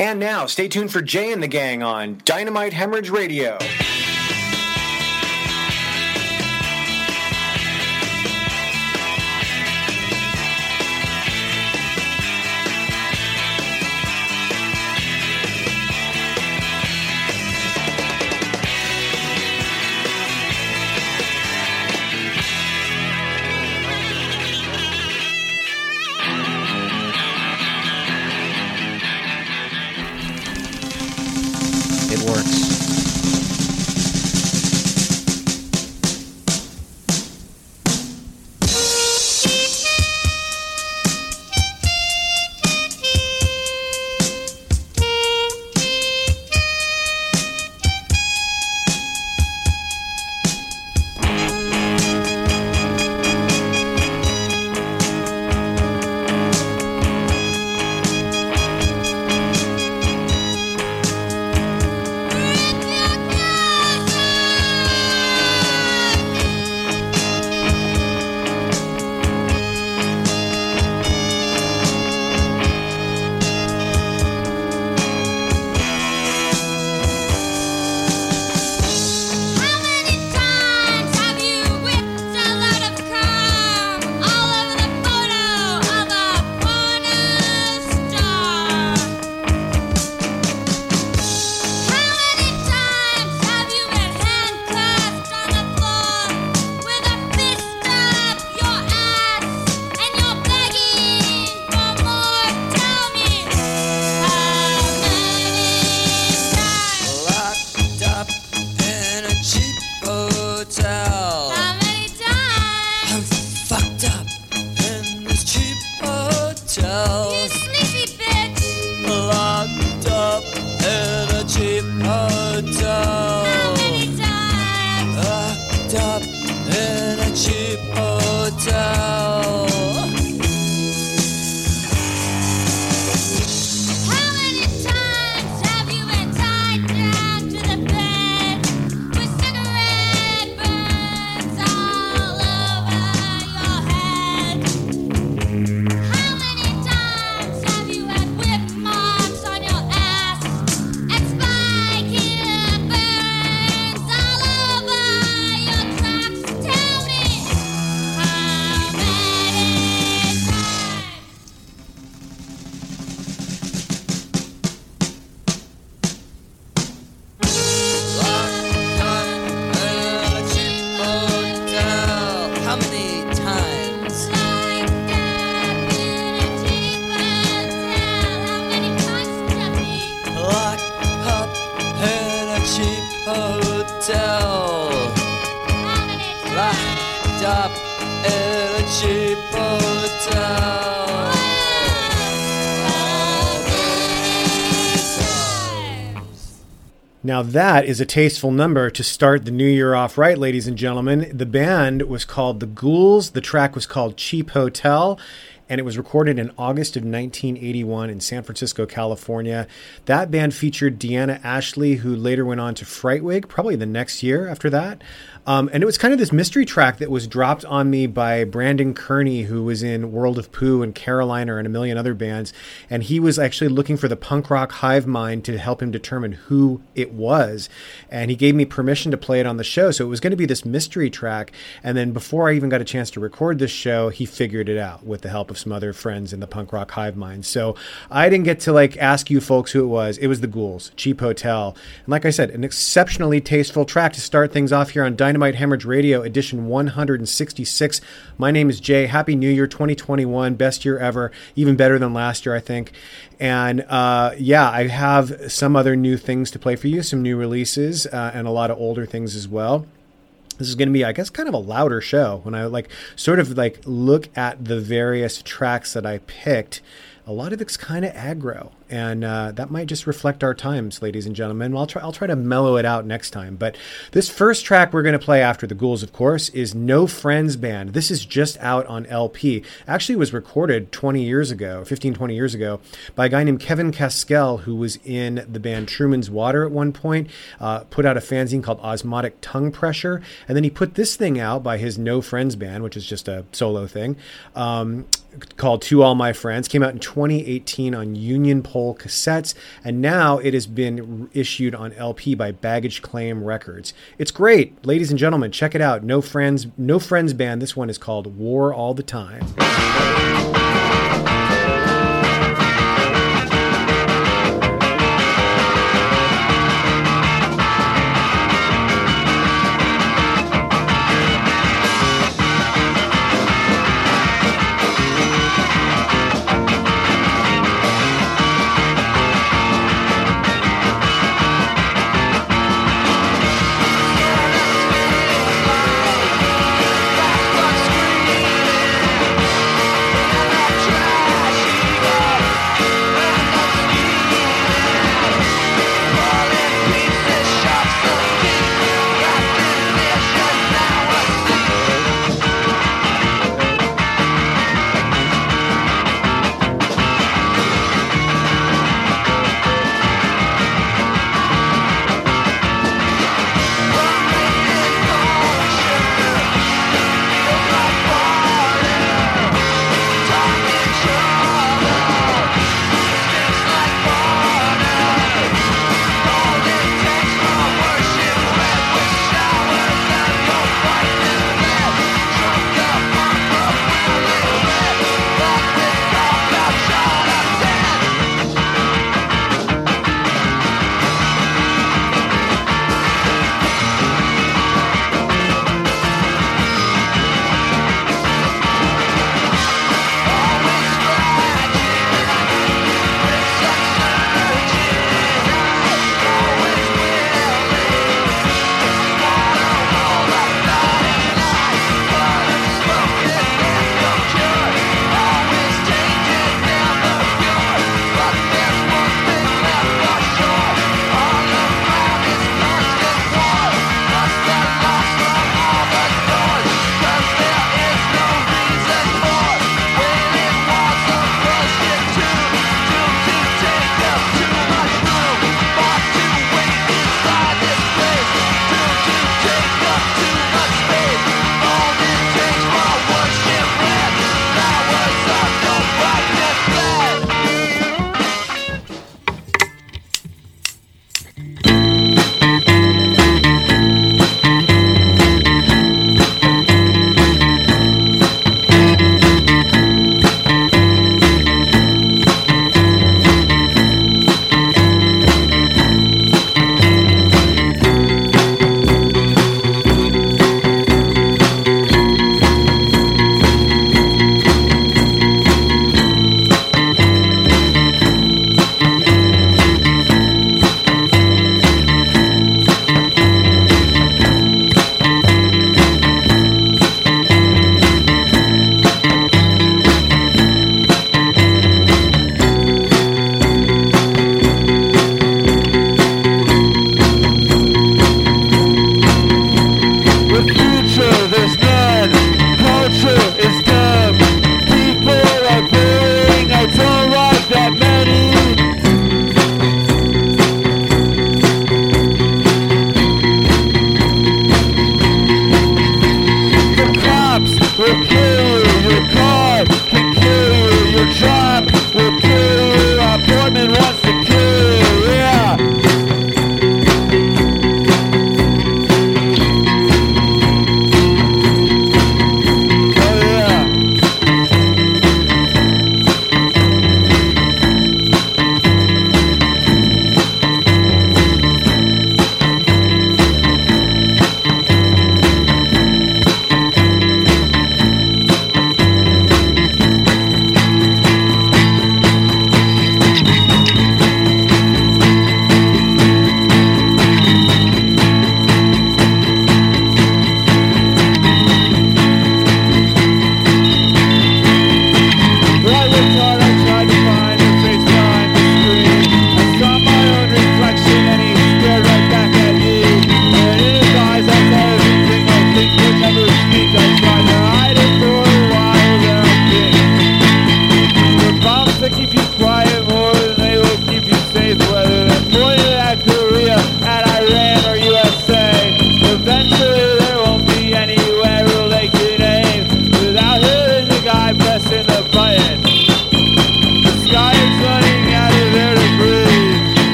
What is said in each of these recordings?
And now, stay tuned for Jay and the Gang on Dynamite Hemorrhage Radio. Hotel. Now, that is a tasteful number to start the new year off right, ladies and gentlemen. The band was called The Ghouls. The track was called Cheap Hotel, and it was recorded in August of 1981 in San Francisco, California. That band featured Deanna Ashley, who later went on to Frightwig, probably the next year after that. Um, and it was kind of this mystery track that was dropped on me by Brandon Kearney, who was in World of Pooh and Caroliner and a million other bands. And he was actually looking for the punk rock hive mind to help him determine who it was. And he gave me permission to play it on the show. So it was going to be this mystery track. And then before I even got a chance to record this show, he figured it out with the help of some other friends in the punk rock hive mind. So I didn't get to like ask you folks who it was. It was the Ghouls, Cheap Hotel. And like I said, an exceptionally tasteful track to start things off here on Dynamite Hemorrhage Radio, edition 166. My name is Jay. Happy New Year 2021. Best year ever. Even better than last year, I think. And uh, yeah, I have some other new things to play for you, some new releases, uh, and a lot of older things as well this is going to be i guess kind of a louder show when i like sort of like look at the various tracks that i picked a lot of it's kind of aggro and uh, that might just reflect our times, ladies and gentlemen. I'll try, I'll try to mellow it out next time. But this first track we're going to play after the Ghouls, of course, is No Friends Band. This is just out on LP. Actually, was recorded 20 years ago, 15, 20 years ago, by a guy named Kevin Cascell, who was in the band Truman's Water at one point. Uh, put out a fanzine called Osmotic Tongue Pressure, and then he put this thing out by his No Friends Band, which is just a solo thing. Um, called To All My Friends came out in 2018 on Union Pole Pole cassettes, and now it has been issued on LP by Baggage Claim Records. It's great, ladies and gentlemen. Check it out. No friends, no friends band. This one is called War All the Time.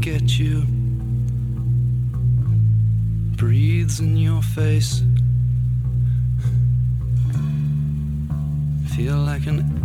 Get you, breathes in your face. Feel like an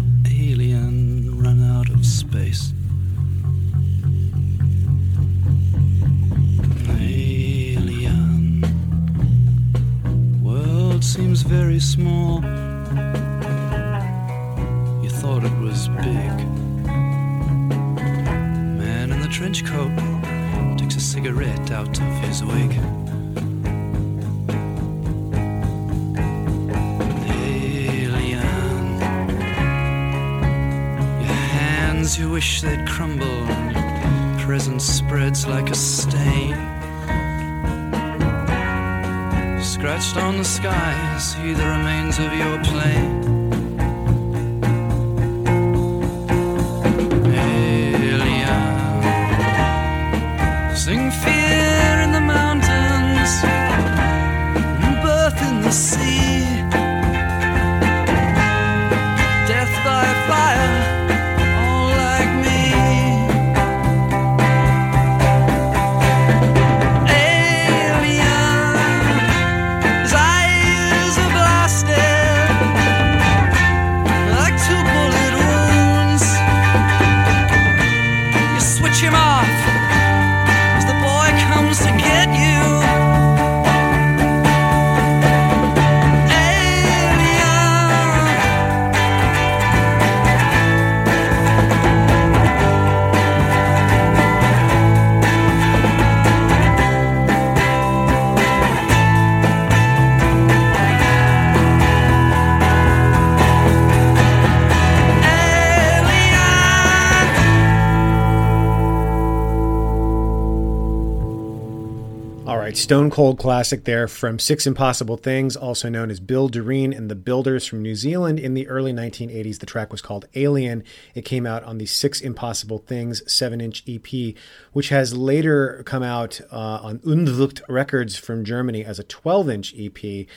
right, Stone Cold classic there from Six Impossible Things, also known as Bill Direen and the Builders from New Zealand in the early 1980s. The track was called Alien. It came out on the Six Impossible Things 7 inch EP, which has later come out uh, on Unlucht Records from Germany as a 12 inch EP.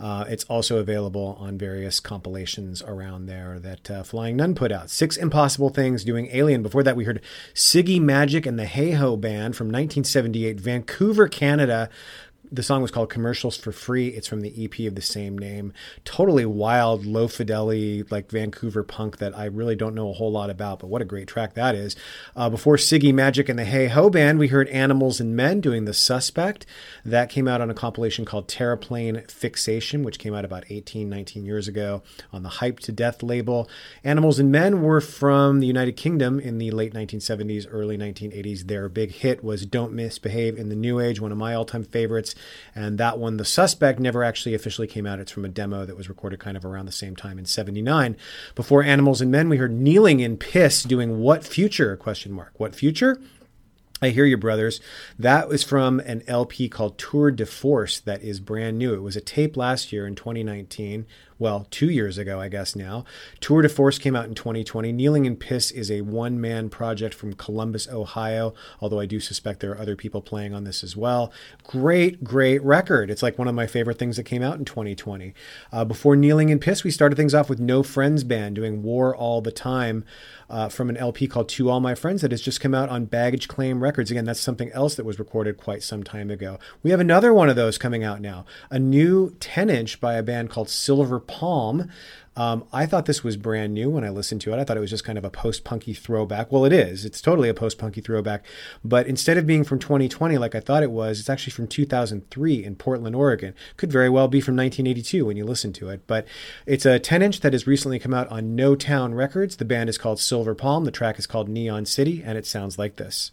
Uh, it's also available on various compilations around there that uh, Flying Nun put out. Six Impossible Things doing Alien. Before that, we heard Siggy Magic and the Hey Ho Band from 1978, Vancouver, Canada. The song was called Commercials for Free. It's from the EP of the same name. Totally wild, low fidelity, like Vancouver punk that I really don't know a whole lot about, but what a great track that is. Uh, before Siggy Magic and the Hey Ho Band, we heard Animals and Men doing The Suspect. That came out on a compilation called Terraplane Fixation, which came out about 18, 19 years ago on the Hyped to Death label. Animals and Men were from the United Kingdom in the late 1970s, early 1980s. Their big hit was Don't Misbehave in the New Age, one of my all time favorites. And that one, The Suspect, never actually officially came out. It's from a demo that was recorded kind of around the same time in 79. Before Animals and Men, we heard Kneeling in Piss doing What Future? Question mark. What Future? I hear you, brothers. That was from an LP called Tour de Force that is brand new. It was a tape last year in 2019. Well, two years ago, I guess now. Tour de Force came out in 2020. Kneeling in Piss is a one man project from Columbus, Ohio, although I do suspect there are other people playing on this as well. Great, great record. It's like one of my favorite things that came out in 2020. Uh, before Kneeling in Piss, we started things off with No Friends Band doing War All the Time uh, from an LP called To All My Friends that has just come out on Baggage Claim Records. Again, that's something else that was recorded quite some time ago. We have another one of those coming out now, a new 10 inch by a band called Silver Palm. Um, I thought this was brand new when I listened to it. I thought it was just kind of a post punky throwback. Well, it is. It's totally a post punky throwback. But instead of being from 2020 like I thought it was, it's actually from 2003 in Portland, Oregon. Could very well be from 1982 when you listen to it. But it's a 10 inch that has recently come out on No Town Records. The band is called Silver Palm. The track is called Neon City, and it sounds like this.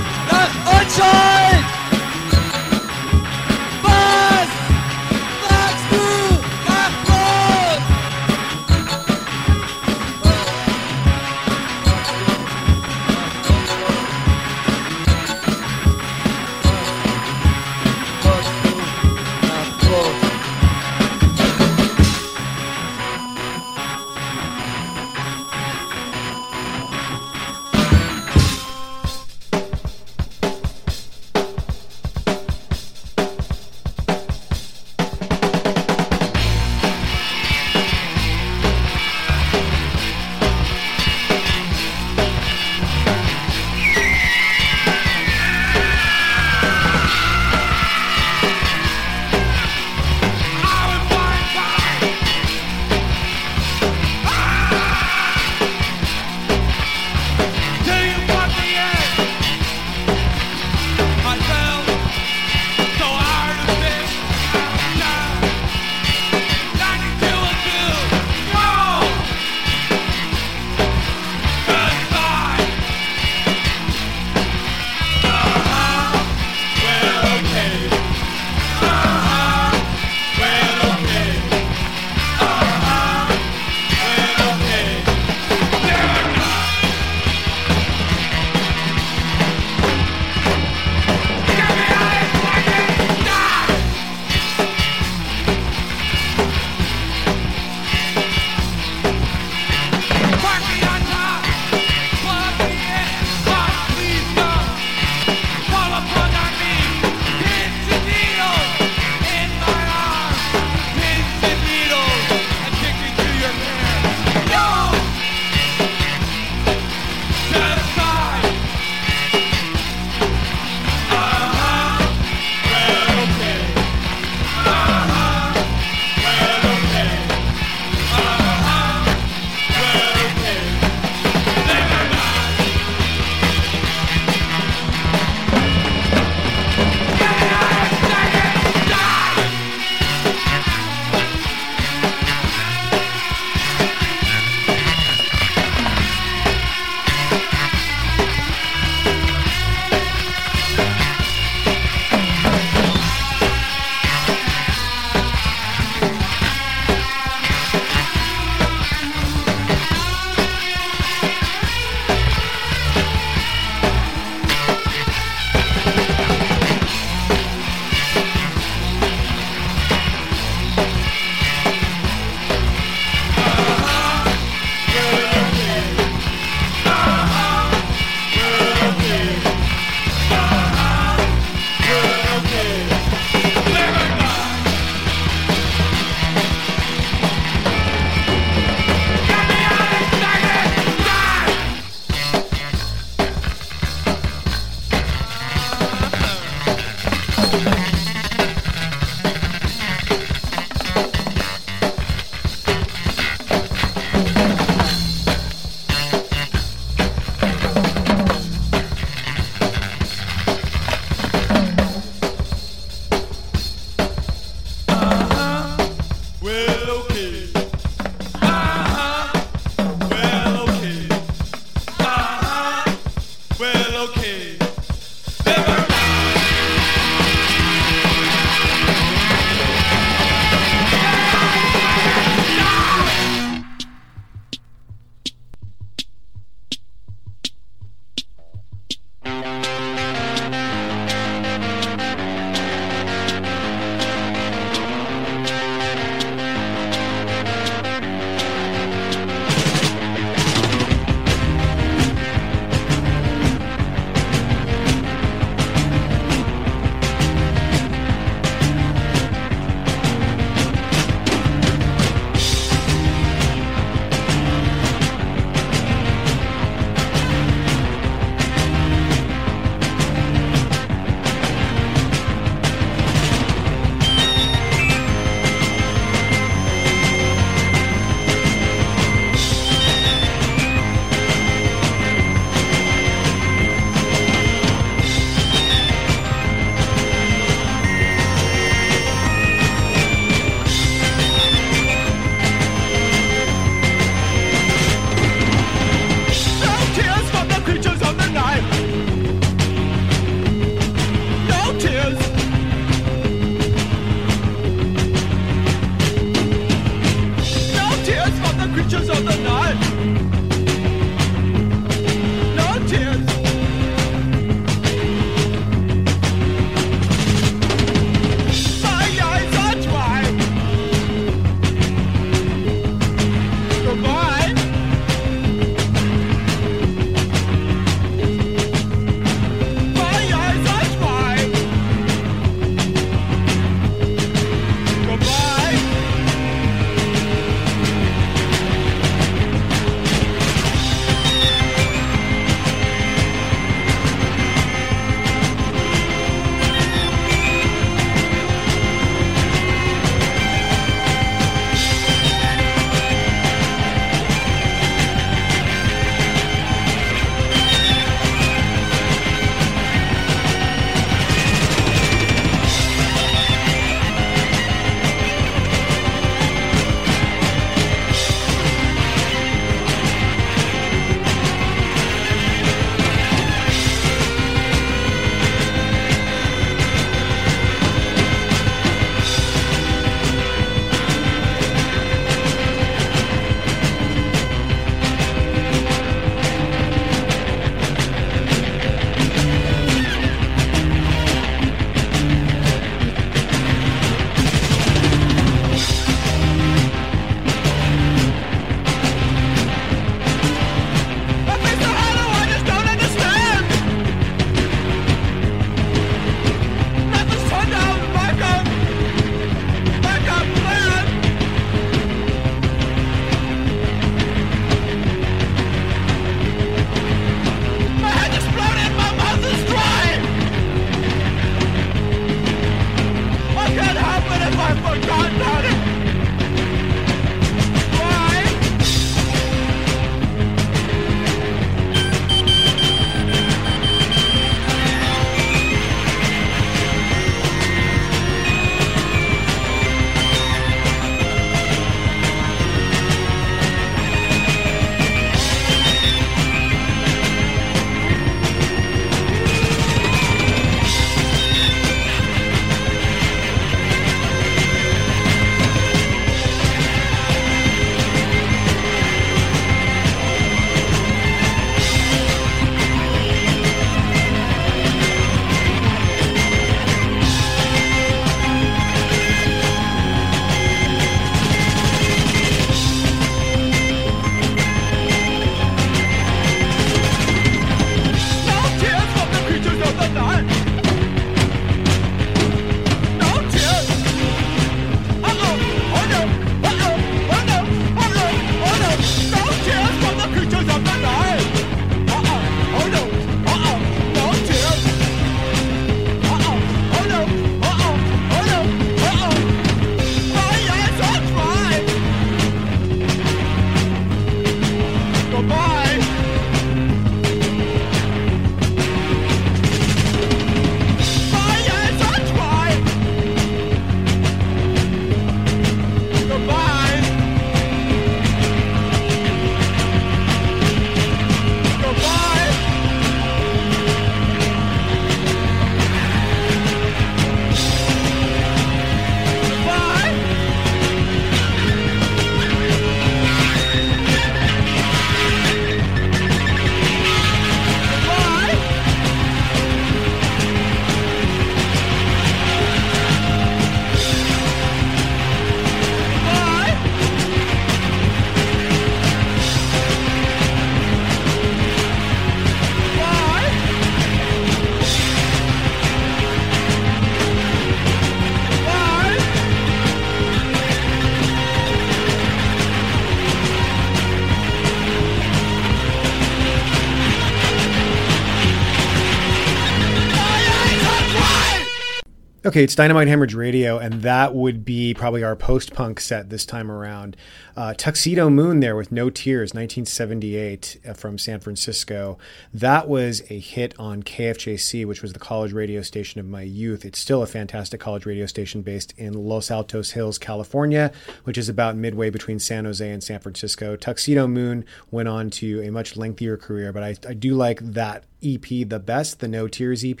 Okay, it's Dynamite Hemorrhage Radio, and that would be probably our post punk set this time around. Uh, Tuxedomoon there with No Tears, 1978 uh, from San Francisco. That was a hit on KFJC, which was the college radio station of my youth. It's still a fantastic college radio station based in Los Altos Hills, California, which is about midway between San Jose and San Francisco. Tuxedomoon went on to a much lengthier career, but I, I do like that EP the best, the No Tears EP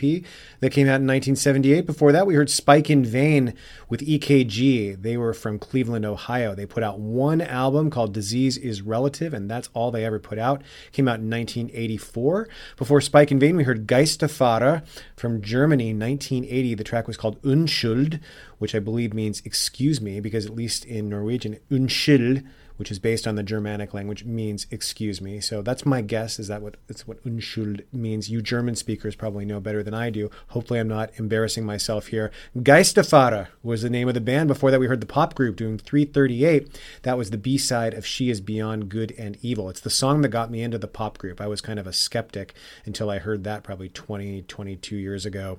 that came out in 1978. Before that, we heard Spike in Vain with EKG. They were from Cleveland, Ohio. They put out one album called Disease is Relative, and that's all they ever put out. Came out in 1984. Before Spike in Vain, we heard Geisterfahrer from Germany, 1980. The track was called Unschuld, which I believe means excuse me, because at least in Norwegian, Unnskyld which is based on the Germanic language, means excuse me. So that's my guess. Is that what it's what Unschuld means? You German speakers probably know better than I do. Hopefully, I'm not embarrassing myself here. Geisterfahrer was the name of the band. Before that, we heard the pop group doing 338. That was the B side of She Is Beyond Good and Evil. It's the song that got me into the pop group. I was kind of a skeptic until I heard that probably 20, 22 years ago.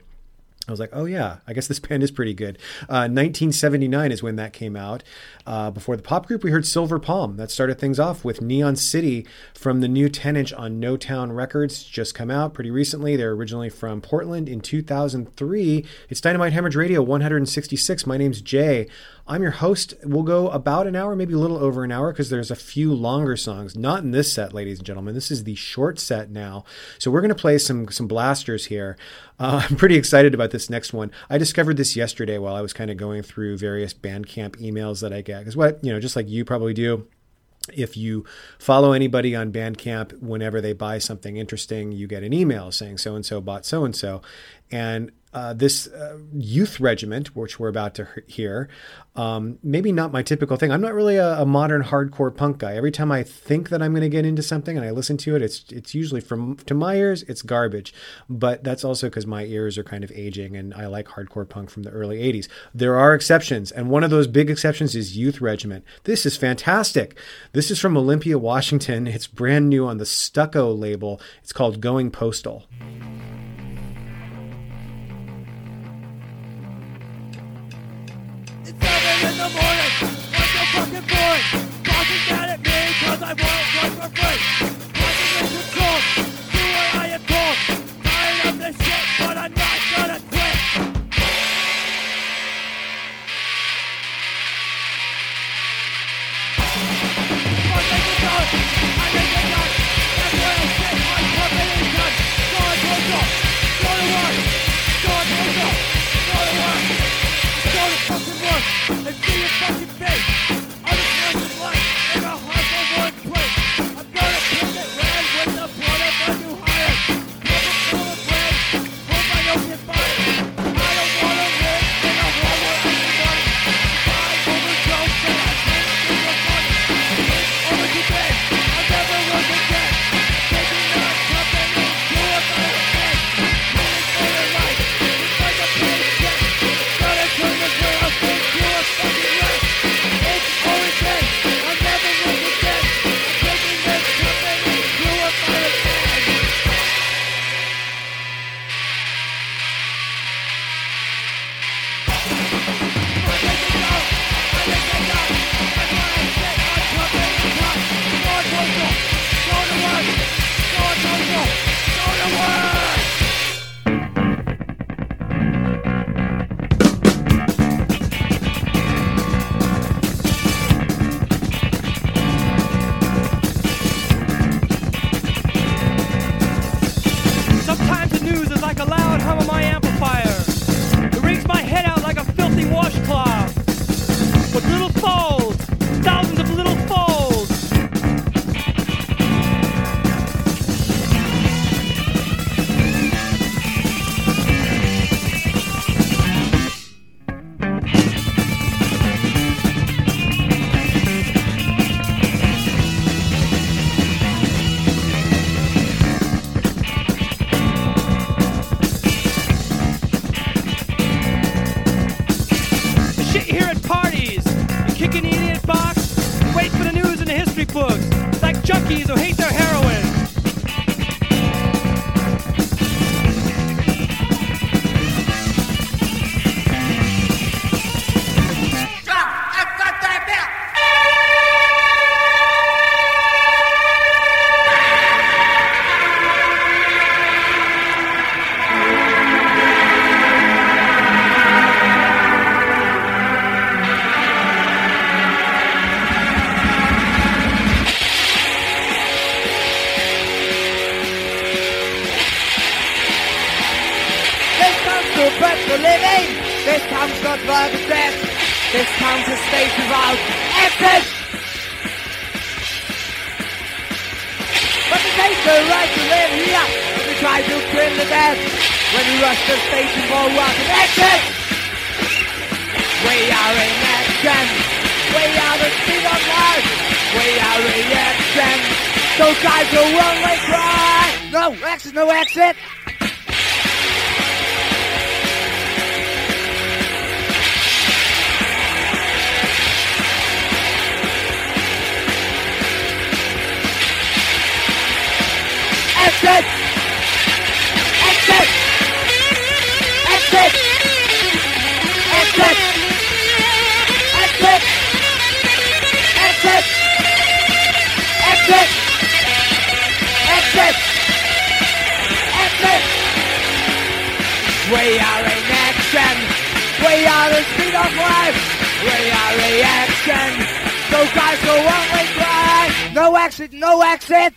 I was like, oh yeah, I guess this band is pretty good. Uh, 1979 is when that came out. Uh, before the pop group, we heard Silver Palm. That started things off with Neon City from the new 10 inch on No Town Records, just come out pretty recently. They're originally from Portland in 2003. It's Dynamite Hemorrhage Radio 166. My name's Jay. I'm your host. We'll go about an hour, maybe a little over an hour, because there's a few longer songs. Not in this set, ladies and gentlemen. This is the short set now. So we're going to play some some blasters here. Uh, I'm pretty excited about this next one. I discovered this yesterday while I was kind of going through various Bandcamp emails that I get. Because what you know, just like you probably do if you follow anybody on Bandcamp, whenever they buy something interesting, you get an email saying so and so bought so and so. And uh, this uh, youth regiment, which we're about to hear, um, maybe not my typical thing. I'm not really a, a modern hardcore punk guy. Every time I think that I'm going to get into something and I listen to it, it's it's usually from to my ears, it's garbage. But that's also because my ears are kind of aging, and I like hardcore punk from the early '80s. There are exceptions, and one of those big exceptions is Youth Regiment. This is fantastic. This is from Olympia, Washington. It's brand new on the Stucco label. It's called Going Postal. I won't work for free. Wasn't in control. Do what I am told. Tired of this shit, but I'm not gonna quit. Fuck make it done. I make it done. That's I. I'm. Go to work. Go to work. Go to fucking work and fucking We are reaction. Those guys go only cry. No exit, no exit.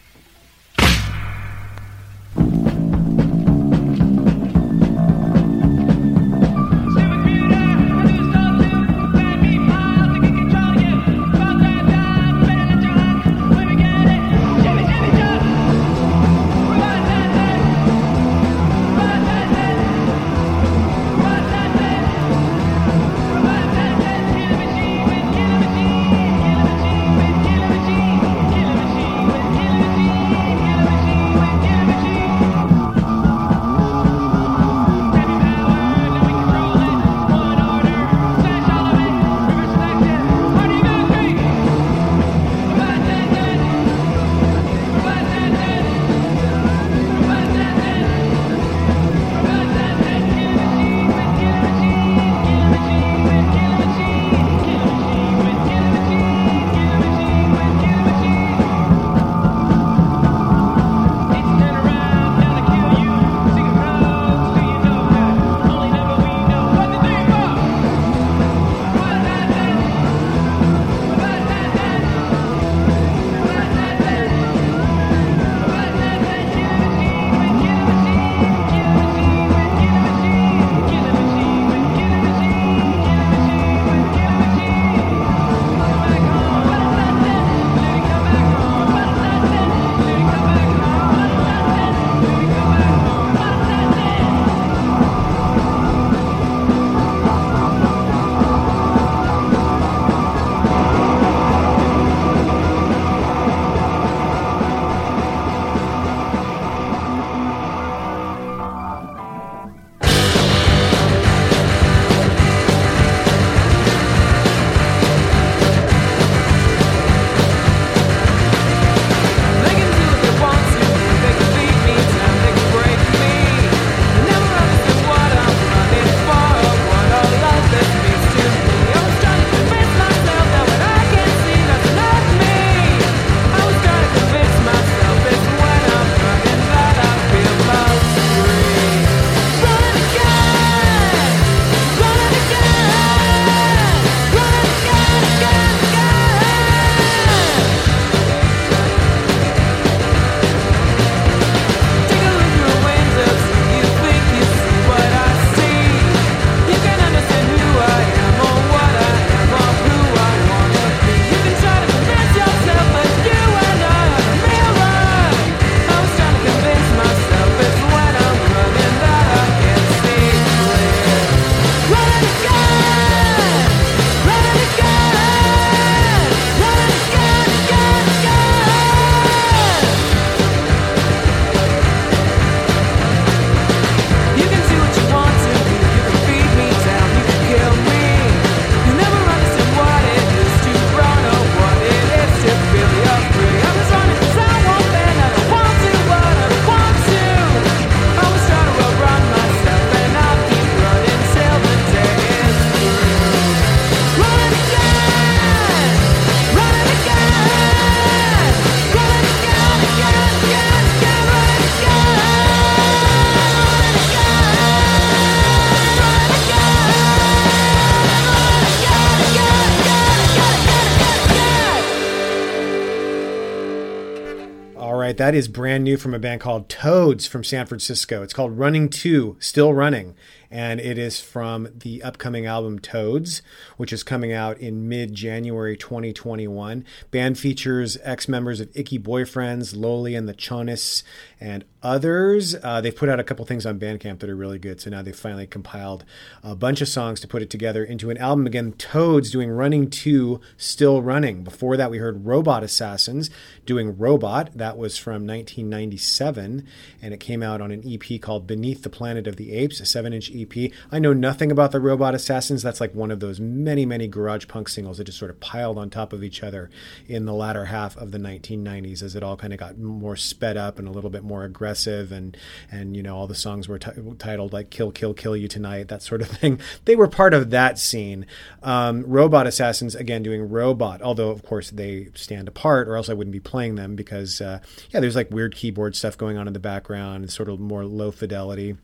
That is brand new from a band called Toads from San Francisco. It's called Running 2, Still Running. And it is from the upcoming album Toads, which is coming out in mid January 2021. Band features ex members of Icky Boyfriends, Loli and the Chones, and others. Uh, they've put out a couple things on Bandcamp that are really good. So now they've finally compiled a bunch of songs to put it together into an album. Again, Toads doing Running 2, Still Running. Before that, we heard Robot Assassins doing Robot. That was from 1997, and it came out on an EP called Beneath the Planet of the Apes, a seven inch EP. I know nothing about the Robot Assassins. That's like one of those many, many garage punk singles that just sort of piled on top of each other in the latter half of the 1990s as it all kind of got more sped up and a little bit more aggressive and and you know all the songs were t- titled like kill kill kill you tonight that sort of thing they were part of that scene um, robot assassins again doing robot although of course they stand apart or else i wouldn't be playing them because uh, yeah there's like weird keyboard stuff going on in the background it's sort of more low fidelity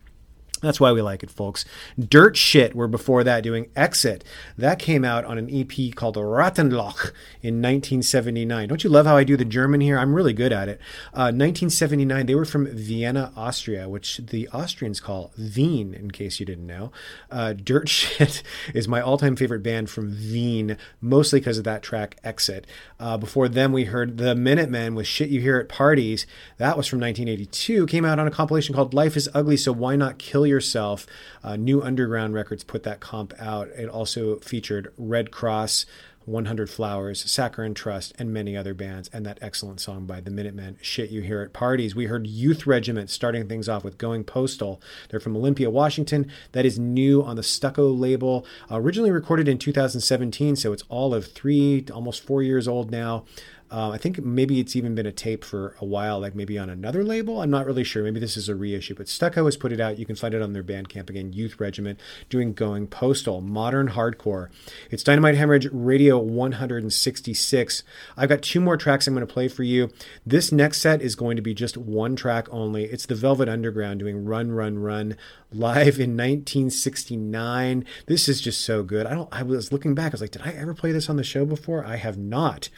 that's why we like it, folks. Dirt Shit were before that doing Exit. That came out on an EP called Rattenloch in 1979. Don't you love how I do the German here? I'm really good at it. Uh, 1979, they were from Vienna, Austria, which the Austrians call Wien, in case you didn't know. Uh, Dirt Shit is my all time favorite band from Wien, mostly because of that track Exit. Uh, before them, we heard The Minutemen with Shit You Hear at Parties. That was from 1982. Came out on a compilation called Life is Ugly, So Why Not Kill Yourself? Uh, New Underground Records put that comp out. It also featured Red Cross. 100 Flowers, Saccharine Trust, and many other bands, and that excellent song by the Minutemen, Shit You Hear at Parties. We heard Youth Regiment starting things off with Going Postal. They're from Olympia, Washington. That is new on the Stucco label. originally recorded in 2017, so it's all of three, almost four years old now. Uh, I think maybe it's even been a tape for a while, like maybe on another label. I'm not really sure. Maybe this is a reissue, but Stucco has put it out. You can find it on their Bandcamp again. Youth Regiment doing Going Postal, modern hardcore. It's Dynamite Hemorrhage Radio 166. I've got two more tracks I'm going to play for you. This next set is going to be just one track only. It's the Velvet Underground doing Run, Run, Run live in 1969. This is just so good. I don't. I was looking back. I was like, did I ever play this on the show before? I have not.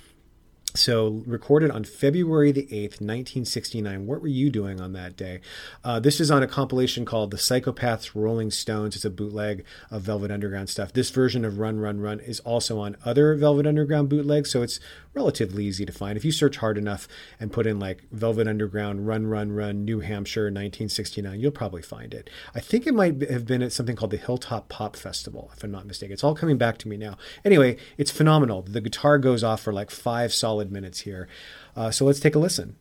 So, recorded on February the 8th, 1969. What were you doing on that day? Uh, this is on a compilation called The Psychopaths Rolling Stones. It's a bootleg of Velvet Underground stuff. This version of Run, Run, Run is also on other Velvet Underground bootlegs, so it's relatively easy to find. If you search hard enough and put in like Velvet Underground Run, Run, Run, New Hampshire, 1969, you'll probably find it. I think it might have been at something called the Hilltop Pop Festival, if I'm not mistaken. It's all coming back to me now. Anyway, it's phenomenal. The guitar goes off for like five solid minutes here. Uh, so let's take a listen.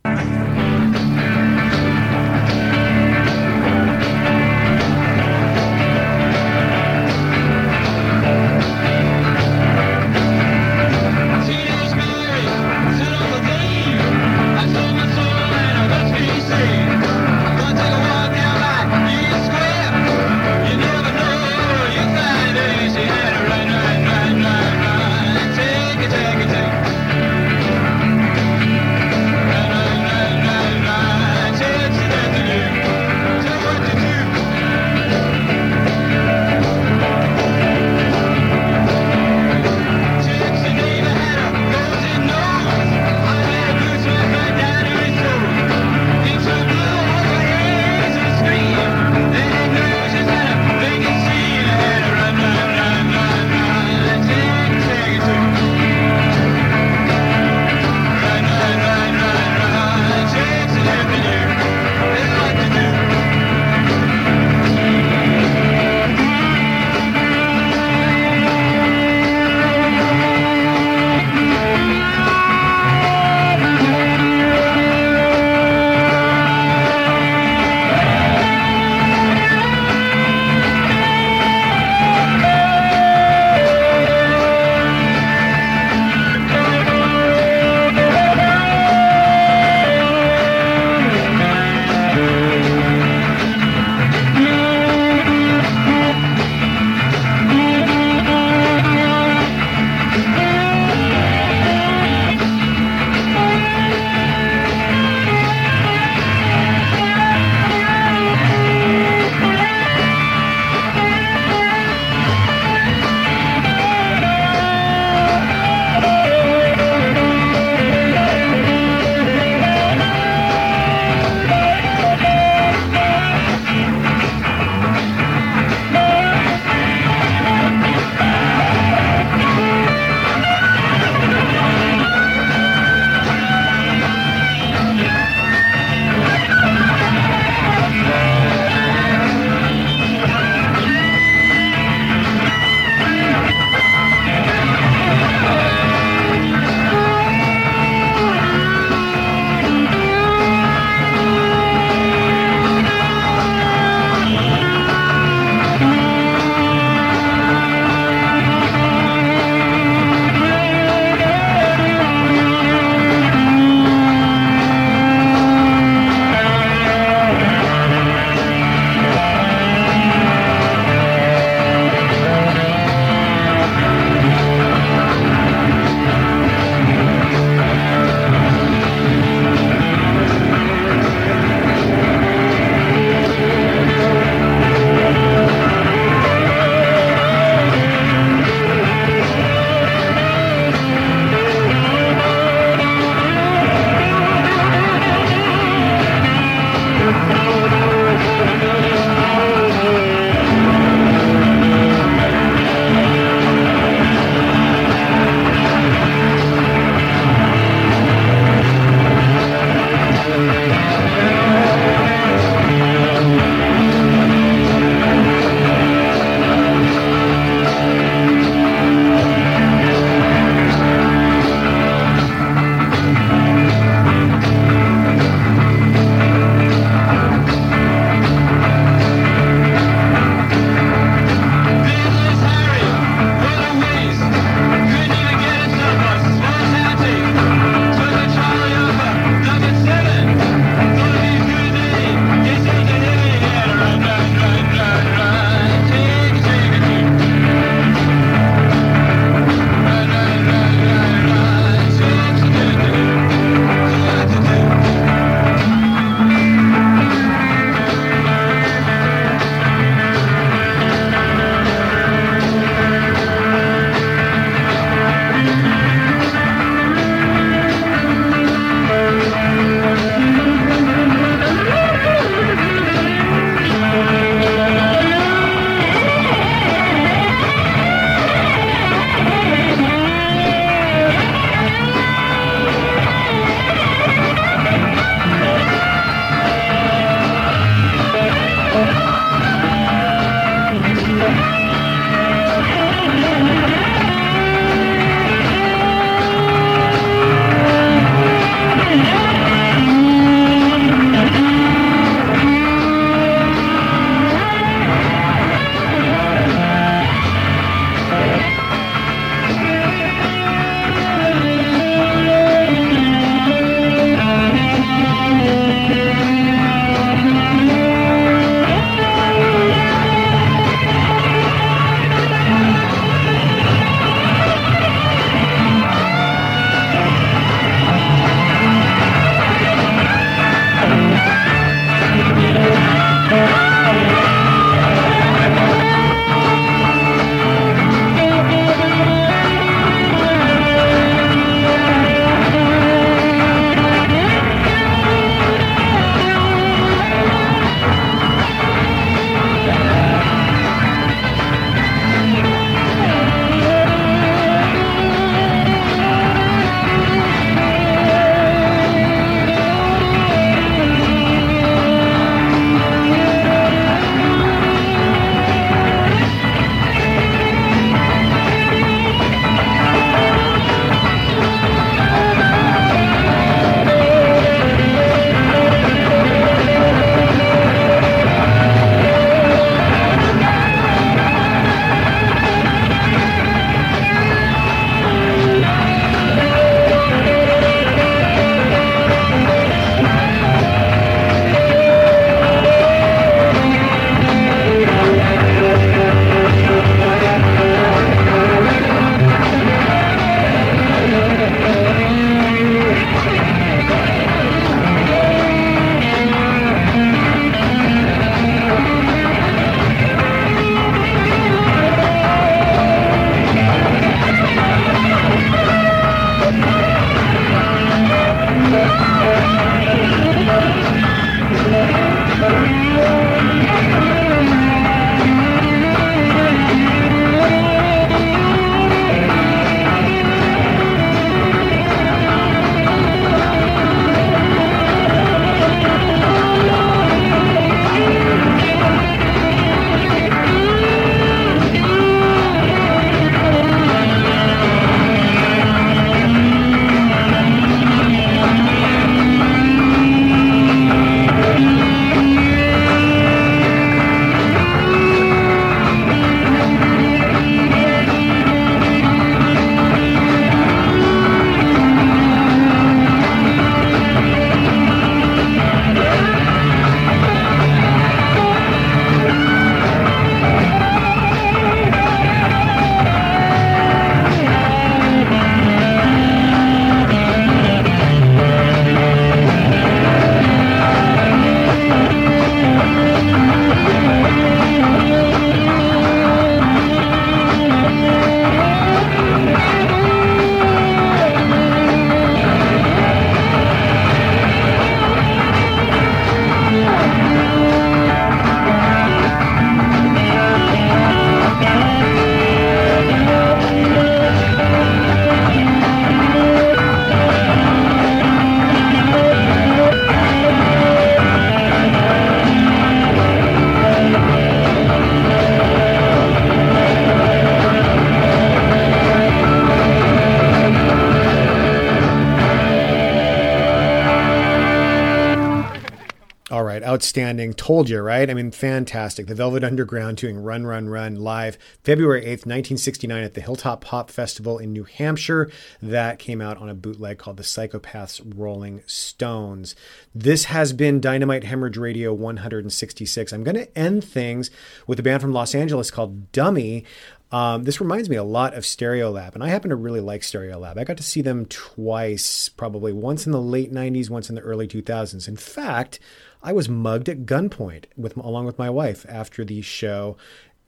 Outstanding. Told you, right? I mean, fantastic. The Velvet Underground doing Run, Run, Run live February 8th, 1969 at the Hilltop Pop Festival in New Hampshire. That came out on a bootleg called The Psychopaths Rolling Stones. This has been Dynamite Hemorrhage Radio 166. I'm going to end things with a band from Los Angeles called Dummy. Um, this reminds me a lot of Stereolab, and I happen to really like Stereolab. I got to see them twice, probably once in the late 90s, once in the early 2000s. In fact, I was mugged at gunpoint with along with my wife after the show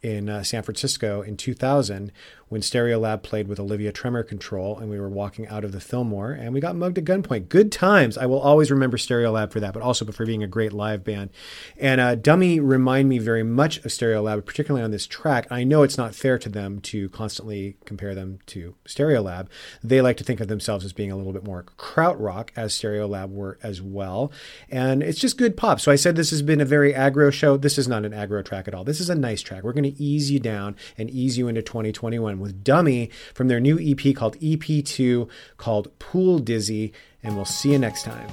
in uh, San Francisco in 2000 when Stereolab played with Olivia Tremor Control and we were walking out of the Fillmore and we got mugged at gunpoint. Good times. I will always remember Stereolab for that, but also for being a great live band. And uh, Dummy remind me very much of Stereolab, particularly on this track. I know it's not fair to them to constantly compare them to Stereolab. They like to think of themselves as being a little bit more krautrock, as Stereolab were as well. And it's just good pop. So I said this has been a very aggro show. This is not an aggro track at all. This is a nice track. We're going to ease you down and ease you into 2021 with Dummy from their new EP called EP2 called Pool Dizzy. And we'll see you next time.